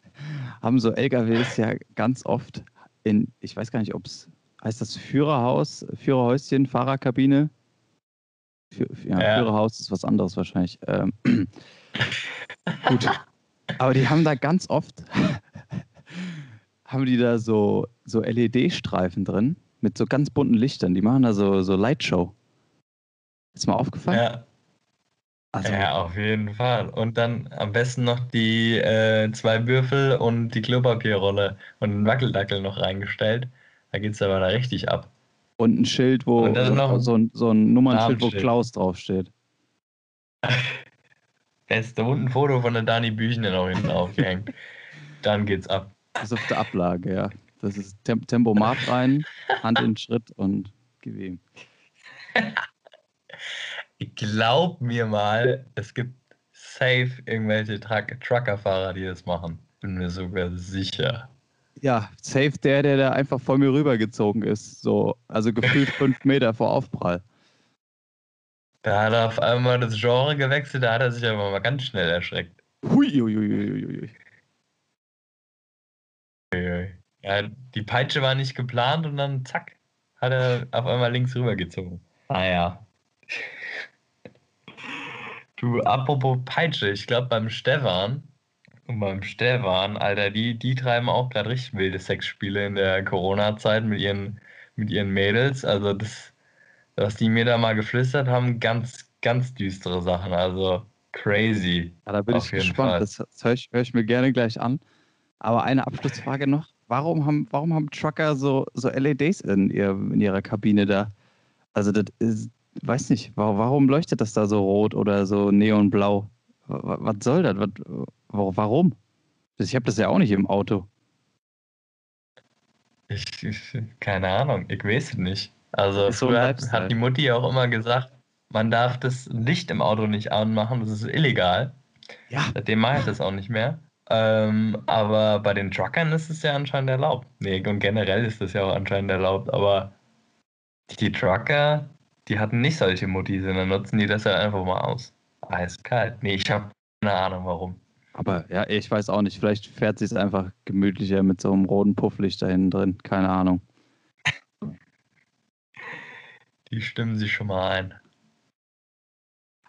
(laughs) haben so LKWs ja ganz oft in, ich weiß gar nicht, ob es heißt das Führerhaus, Führerhäuschen, Fahrerkabine. Für, ja, ja, Führerhaus ist was anderes wahrscheinlich. Ähm, (clears throat) gut. Aber die haben da ganz oft, (laughs) haben die da so, so LED-Streifen drin mit so ganz bunten Lichtern. Die machen da so, so Lightshow. Ist mal aufgefallen? Ja. Also, ja, auf jeden Fall. Und dann am besten noch die äh, zwei Würfel und die Klopapierrolle und einen Wackeldackel noch reingestellt. Da geht es aber da richtig ab. Und ein Schild, wo so, so, ein, so ein Nummernschild, wo Klaus draufsteht. (laughs) Beste. Und ein Foto von der Dani Büchner noch hinten aufgehängt. (laughs) Dann geht's ab. Das ist auf der Ablage, ja. Das ist Tem Tempomat rein, Hand in Schritt und gib (laughs) Glaub mir mal, es gibt safe irgendwelche Truck Truckerfahrer, die das machen. Bin mir sogar sicher. Ja, safe der, der da einfach vor mir rübergezogen ist. So, also gefühlt (laughs) fünf Meter vor Aufprall. Da hat er auf einmal das Genre gewechselt, da hat er sich aber mal ganz schnell erschreckt. Hui, hui, hui, hui. Ja, die Peitsche war nicht geplant und dann zack, hat er auf einmal links rübergezogen. Naja. Du, apropos Peitsche, ich glaube beim Stefan, und beim Stefan, Alter, die, die treiben auch gerade richtig wilde Sexspiele in der Corona-Zeit mit ihren, mit ihren Mädels. Also das, was die mir da mal geflüstert haben, ganz, ganz düstere Sachen. Also crazy. Ja, da bin ich gespannt. Fall. Das, das höre ich, hör ich mir gerne gleich an. Aber eine Abschlussfrage noch warum haben, warum haben Trucker so, so LEDs in, ihr, in ihrer Kabine da? Also, das ist, weiß nicht, warum leuchtet das da so rot oder so neonblau? Was soll das? Was, warum? Ich habe das ja auch nicht im Auto. Ich, keine Ahnung, ich weiß es nicht. Also, so früher hat, hat die Mutti auch immer gesagt, man darf das Licht im Auto nicht anmachen, das ist illegal. Ja. Seitdem mache ich das auch nicht mehr. Ähm, aber bei den Truckern ist es ja anscheinend erlaubt. Nee, und generell ist es ja auch anscheinend erlaubt, aber die Trucker, die hatten nicht solche Mutti, sondern nutzen die das ja einfach mal aus. Eiskalt. Nee, ich habe keine Ahnung warum. Aber ja, ich weiß auch nicht. Vielleicht fährt sie es einfach gemütlicher mit so einem roten Pufflicht da hinten drin. Keine Ahnung. Die stimmen sich schon mal ein.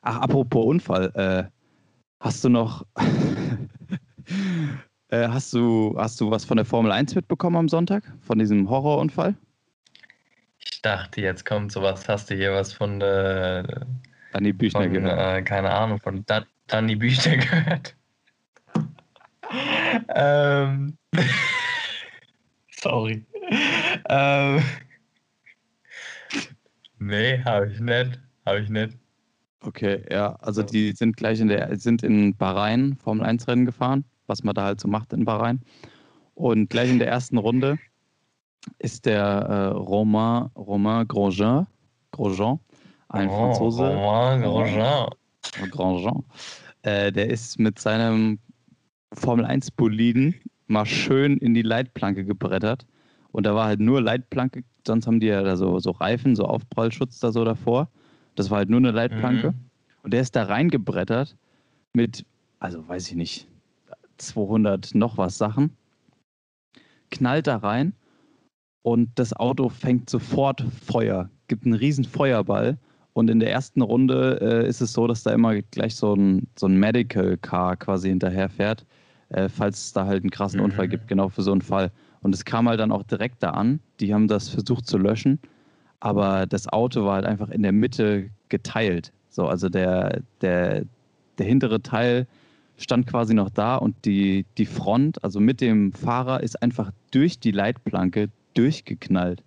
Ach, apropos Unfall. Äh, hast du noch (laughs) Äh, hast, du, hast du was von der Formel 1 mitbekommen am Sonntag? Von diesem Horrorunfall? Dachte, jetzt kommt sowas. Hast du hier was von der. Danny Büchner von, gehört? Äh, keine Ahnung, von da Danny Büchner (laughs) gehört. ähm. (laughs) Sorry. ähm. Nee, habe ich nicht. Habe ich nicht. Okay, ja, also die sind gleich in der, sind in Bahrain Formel 1 Rennen gefahren was man da halt so macht in Bahrain. Und gleich in der ersten Runde ist der äh, Romain, Romain Grosjean, Grosjean ein oh, Franzose. Romain Grosjean. Grosjean. Äh, der ist mit seinem Formel 1 Boliden mal schön in die Leitplanke gebrettert. Und da war halt nur Leitplanke, sonst haben die ja da so, so Reifen, so Aufprallschutz da so davor. Das war halt nur eine Leitplanke. Mhm. Und der ist da reingebrettert mit, also weiß ich nicht, 200 noch was Sachen, knallt da rein und das Auto fängt sofort Feuer, gibt einen riesen Feuerball und in der ersten Runde äh, ist es so, dass da immer gleich so ein, so ein Medical Car quasi hinterher fährt, äh, falls es da halt einen krassen mhm. Unfall gibt, genau für so einen Fall. Und es kam halt dann auch direkt da an. Die haben das versucht zu löschen, aber das Auto war halt einfach in der Mitte geteilt. So, also der, der, der hintere Teil stand quasi noch da und die, die Front, also mit dem Fahrer, ist einfach durch die Leitplanke durchgeknallt.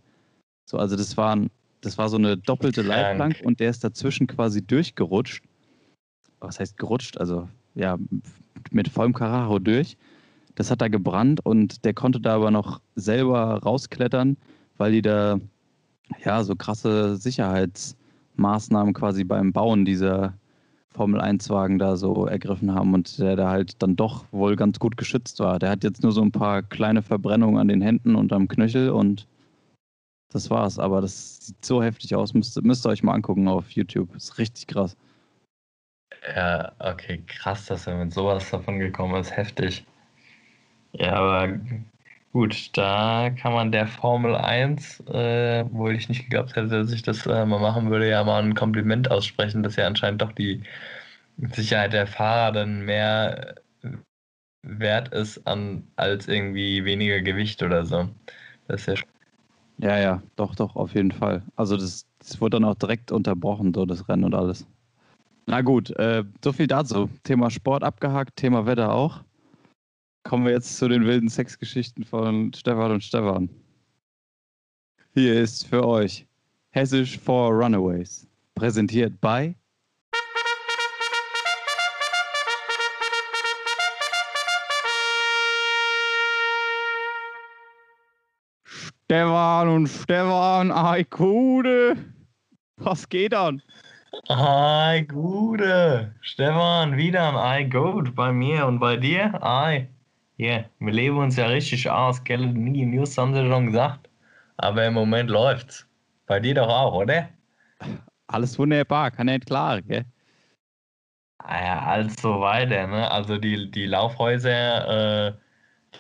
So, also das war, das war so eine doppelte Leitplanke und der ist dazwischen quasi durchgerutscht. Was heißt gerutscht? Also ja, mit vollem Karacho durch. Das hat da gebrannt und der konnte da aber noch selber rausklettern, weil die da ja so krasse Sicherheitsmaßnahmen quasi beim Bauen dieser Formel-1-Wagen da so ergriffen haben und der da halt dann doch wohl ganz gut geschützt war. Der hat jetzt nur so ein paar kleine Verbrennungen an den Händen und am Knöchel und das war's. Aber das sieht so heftig aus. Müsst, müsst ihr euch mal angucken auf YouTube. Ist richtig krass. Ja, okay, krass, dass er mit sowas davon gekommen ist. Heftig. Ja, aber Gut, da kann man der Formel 1, äh, wo ich nicht geglaubt hätte, dass ich das äh, mal machen würde, ja mal ein Kompliment aussprechen, dass ja anscheinend doch die Sicherheit der Fahrer dann mehr äh, wert ist an, als irgendwie weniger Gewicht oder so. Das ist ja Ja, ja, doch, doch, auf jeden Fall. Also das, das wurde dann auch direkt unterbrochen, so das Rennen und alles. Na gut, äh, so viel dazu. Thema Sport abgehakt, Thema Wetter auch. Kommen wir jetzt zu den wilden Sexgeschichten von Stefan und Stefan. Hier ist für euch Hessisch for Runaways. Präsentiert bei Stefan und Stefan, ei Kude. Was geht an? Ei, Gute. Stefan, wieder ein Ei gut bei mir und bei dir? Ei. Hier, wir leben uns ja richtig aus, gell? Nie News haben sie schon gesagt. Aber im Moment läuft's. Bei dir doch auch, oder? Alles wunderbar, kann nicht klar, gell? Ah ja, also weiter, ne? Also die, die Laufhäuser, äh,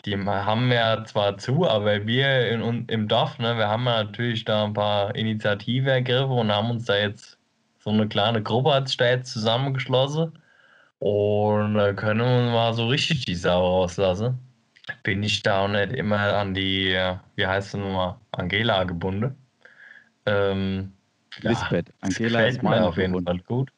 die haben ja zwar zu, aber wir in, im Dorf, ne, wir haben ja natürlich da ein paar Initiativen ergriffen und haben uns da jetzt so eine kleine Gruppe da jetzt zusammengeschlossen und da können wir mal so richtig die Sau rauslassen. Bin ich da auch nicht immer an die, wie heißt sie nochmal, Angela gebunden. Ähm, Lisbeth, ja, Angela ist mir auf jeden Fall gut.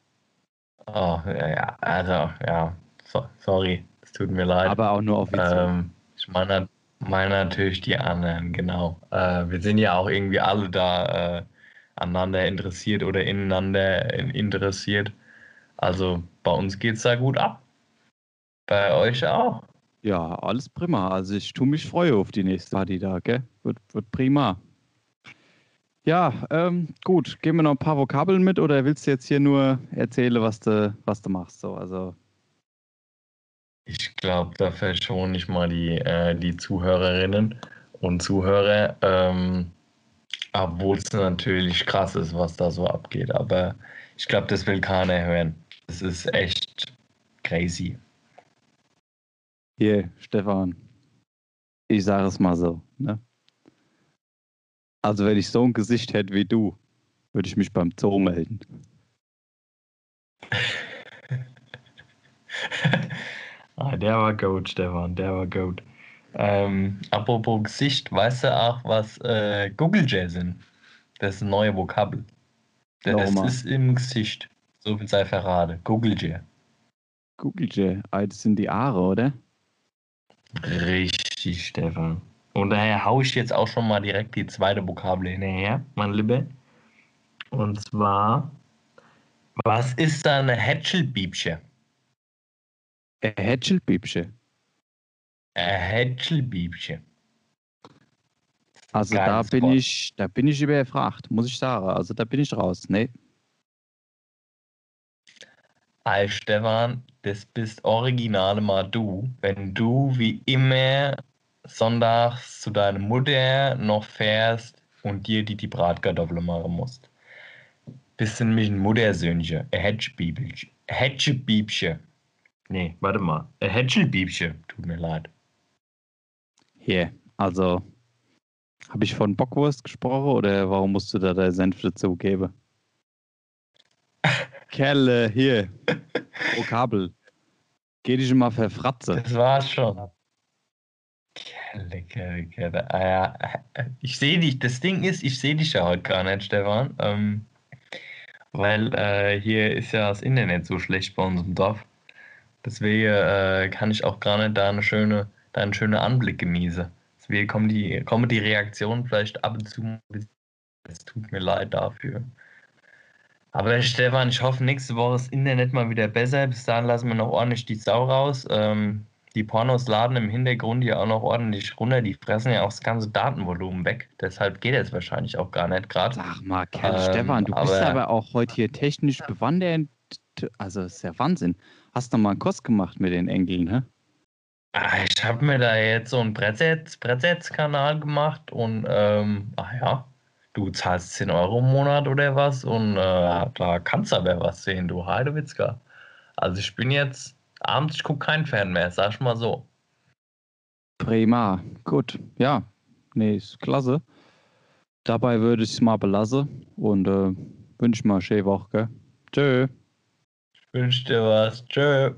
Oh, ja, ja, also, ja, so, sorry, es tut mir leid. Aber auch nur offiziell. Ähm, ich meine, meine natürlich die anderen, genau. Äh, wir sind ja auch irgendwie alle da äh, aneinander interessiert oder ineinander interessiert. Also bei uns geht es da gut ab. Bei euch auch. Ja, alles prima. Also ich tue mich freue auf die nächste Party da, gell? Wird, wird prima. Ja, ähm, gut. Geben wir noch ein paar Vokabeln mit oder willst du jetzt hier nur erzählen, was du, was du machst? So, also. Ich glaube, da verschone ich mal die, äh, die Zuhörerinnen und Zuhörer. Ähm, obwohl es natürlich krass ist, was da so abgeht. Aber ich glaube, das will keiner hören. Das ist echt crazy. Hier, Stefan. Ich sage es mal so. Ne? Also, wenn ich so ein Gesicht hätte wie du, würde ich mich beim Zoo melden. (laughs) ah, der war gut, Stefan, der war gut. Ähm, apropos Gesicht, weißt du auch, was äh, Google J sind? Das ist ein neues Vokabel. Das no, ist im Gesicht. So viel sei verraten. Google J. Google J. Ah, das sind die Aare, oder? Richtig, Stefan. Und daher haue ich jetzt auch schon mal direkt die zweite Vokabel hinterher, mein Liebe. Und zwar, was ist da eine Hätschelbiebsche? Ein Hätschelbiebsche? Ein Hätschelbiebchen. Also da bin ich, da bin ich überfragt, muss ich sagen. Also da bin ich raus. Nee. Hi Stefan, das bist originale mal du, wenn du wie immer sonntags zu deiner Mutter noch fährst und dir die, die Bratkartoffeln machen musst. Bist du nämlich ein Muttersöhnchen, ein Hätschelbiebchen. Hätschelbiebchen. Nee, warte mal. Ein Hätschelbiebchen. Tut mir leid. Hier, also habe ich von Bockwurst gesprochen oder warum musst du da deine Senf dazu geben? (laughs) Kerle, hier, (laughs) Vokabel. Geh dich mal verfratze. Das war's schon. Kerle, Kerle, Kerle. Ah, ja. Ich sehe dich, das Ding ist, ich sehe dich ja heute gar nicht, Stefan. Ähm, weil äh, hier ist ja das Internet so schlecht bei uns im Dorf. Deswegen äh, kann ich auch gar nicht da eine schöne deinen schönen Anblick genieße. Deswegen kommen die, kommen die Reaktionen vielleicht ab und zu. Es tut mir leid dafür. Aber Stefan, ich hoffe, nächste Woche ist Internet mal wieder besser. Bis dahin lassen wir noch ordentlich die Sau raus. Ähm, die Pornos laden im Hintergrund ja auch noch ordentlich runter. Die fressen ja auch das ganze Datenvolumen weg. Deshalb geht es wahrscheinlich auch gar nicht gerade. Sag mal, Kerl, ähm, Stefan, du aber, bist aber auch heute hier technisch bewandert. Also, das ist ja Wahnsinn. Hast du mal einen Kurs gemacht mit den Engeln, hä? Ah, ich habe mir da jetzt so einen Brettsetz-Kanal gemacht und ähm, ach ja, du zahlst 10 Euro im Monat oder was und äh, da kannst du aber was sehen, du Heidewitzka. Also ich bin jetzt abends, ich gucke kein Fern mehr, sag ich mal so. Prima, gut, ja, nee, ist klasse. Dabei würde ich es mal belassen und äh, wünsche mal schöne Woche, gell? Tschö. Ich wünsche dir was, tschö.